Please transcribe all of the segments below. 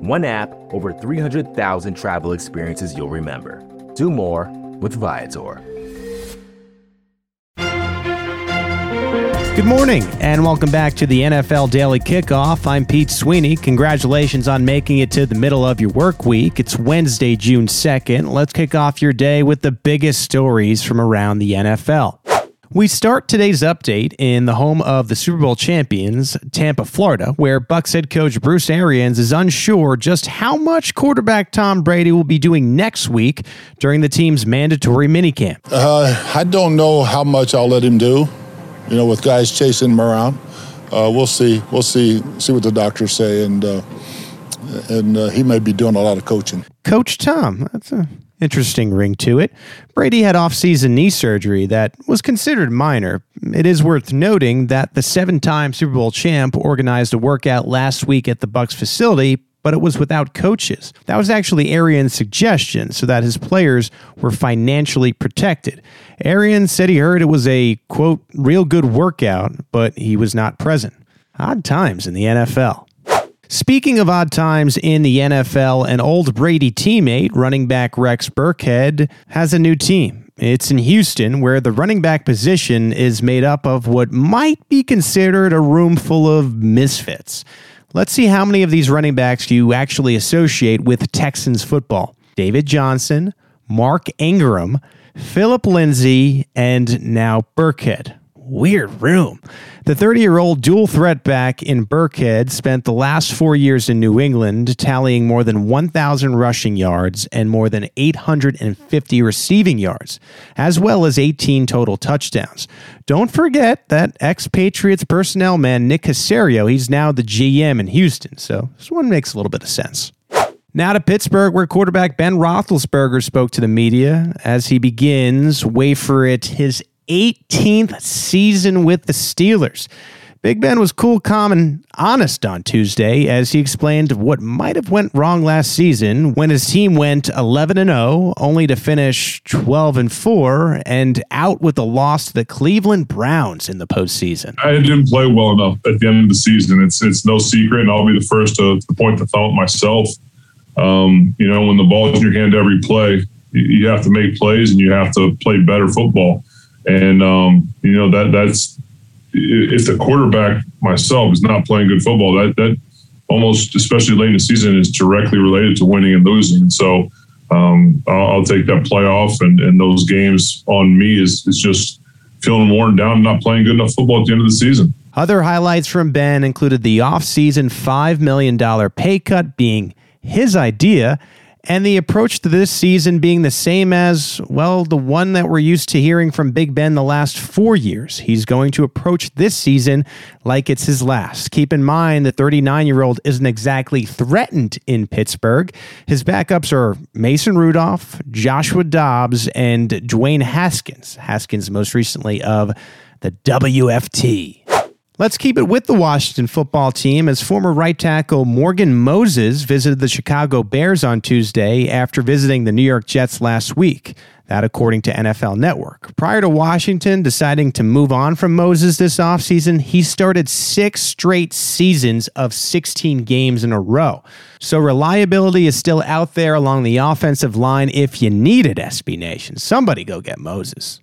One app, over 300,000 travel experiences you'll remember. Do more with Viator. Good morning, and welcome back to the NFL Daily Kickoff. I'm Pete Sweeney. Congratulations on making it to the middle of your work week. It's Wednesday, June 2nd. Let's kick off your day with the biggest stories from around the NFL. We start today's update in the home of the Super Bowl champions, Tampa, Florida, where Bucks head coach Bruce Arians is unsure just how much quarterback Tom Brady will be doing next week during the team's mandatory minicamp. Uh, I don't know how much I'll let him do, you know, with guys chasing him around. Uh, we'll see. We'll see. See what the doctors say, and uh, and uh, he may be doing a lot of coaching. Coach Tom, that's a interesting ring to it. Brady had off-season knee surgery that was considered minor. It is worth noting that the seven-time Super Bowl champ organized a workout last week at the Bucks facility, but it was without coaches. That was actually Arians' suggestion so that his players were financially protected. Arians said he heard it was a quote real good workout, but he was not present. Odd times in the NFL. Speaking of odd times in the NFL, an old Brady teammate, running back Rex Burkhead, has a new team. It's in Houston, where the running back position is made up of what might be considered a room full of misfits. Let's see how many of these running backs you actually associate with Texans football. David Johnson, Mark Ingram, Philip Lindsay, and now Burkhead weird room. The 30 year old dual threat back in Burkhead spent the last four years in New England, tallying more than 1,000 rushing yards and more than 850 receiving yards, as well as 18 total touchdowns. Don't forget that ex Patriots personnel man Nick Caserio, he's now the GM in Houston, so this one makes a little bit of sense. Now to Pittsburgh, where quarterback Ben Roethlisberger spoke to the media as he begins, wait for it, his 18th season with the Steelers. Big Ben was cool, calm, and honest on Tuesday as he explained what might have went wrong last season when his team went 11 and 0, only to finish 12 and 4 and out with a loss to the Cleveland Browns in the postseason. I didn't play well enough at the end of the season. It's it's no secret, and I'll be the first to, to point the thumb myself. Um, you know, when the ball's in your hand every play, you have to make plays and you have to play better football. And um, you know that that's if the quarterback myself is not playing good football, that that almost, especially late in the season, is directly related to winning and losing. So um, I'll, I'll, take that playoff and, and those games on me is, is just feeling worn down, and not playing good enough football at the end of the season. Other highlights from Ben included the offseason $5 million pay cut being his idea and the approach to this season being the same as, well, the one that we're used to hearing from Big Ben the last four years. He's going to approach this season like it's his last. Keep in mind, the 39 year old isn't exactly threatened in Pittsburgh. His backups are Mason Rudolph, Joshua Dobbs, and Dwayne Haskins. Haskins, most recently of the WFT. Let's keep it with the Washington football team as former right tackle Morgan Moses visited the Chicago Bears on Tuesday after visiting the New York Jets last week. That according to NFL Network. Prior to Washington deciding to move on from Moses this offseason, he started six straight seasons of 16 games in a row. So reliability is still out there along the offensive line if you need it, SB Nation. Somebody go get Moses.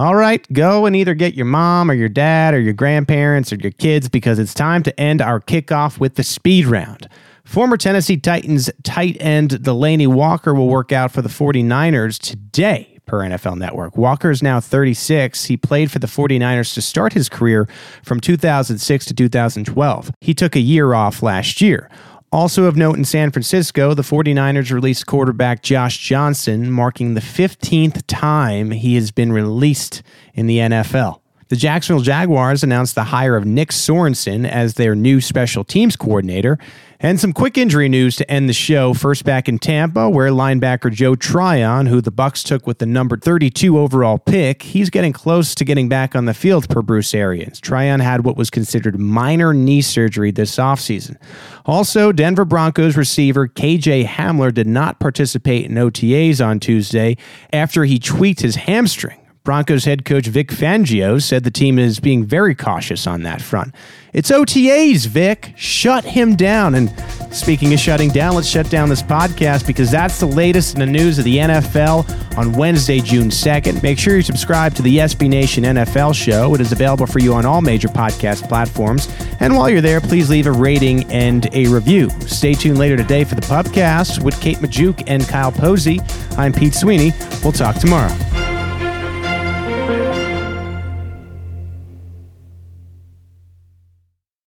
All right, go and either get your mom or your dad or your grandparents or your kids because it's time to end our kickoff with the speed round. Former Tennessee Titans tight end Delanie Walker will work out for the 49ers today per NFL Network. Walker is now 36. He played for the 49ers to start his career from 2006 to 2012. He took a year off last year. Also of note in San Francisco, the 49ers released quarterback Josh Johnson, marking the 15th time he has been released in the NFL. The Jacksonville Jaguars announced the hire of Nick Sorensen as their new special teams coordinator. And some quick injury news to end the show. First back in Tampa, where linebacker Joe Tryon, who the Bucks took with the number 32 overall pick, he's getting close to getting back on the field per Bruce Arians. Tryon had what was considered minor knee surgery this offseason. Also, Denver Broncos receiver KJ Hamler did not participate in OTAs on Tuesday after he tweaked his hamstring. Broncos head coach Vic Fangio said the team is being very cautious on that front. It's OTAs, Vic. Shut him down. And speaking of shutting down, let's shut down this podcast because that's the latest in the news of the NFL on Wednesday, June 2nd. Make sure you subscribe to the SB Nation NFL show. It is available for you on all major podcast platforms. And while you're there, please leave a rating and a review. Stay tuned later today for the podcast with Kate Magdziuk and Kyle Posey. I'm Pete Sweeney. We'll talk tomorrow.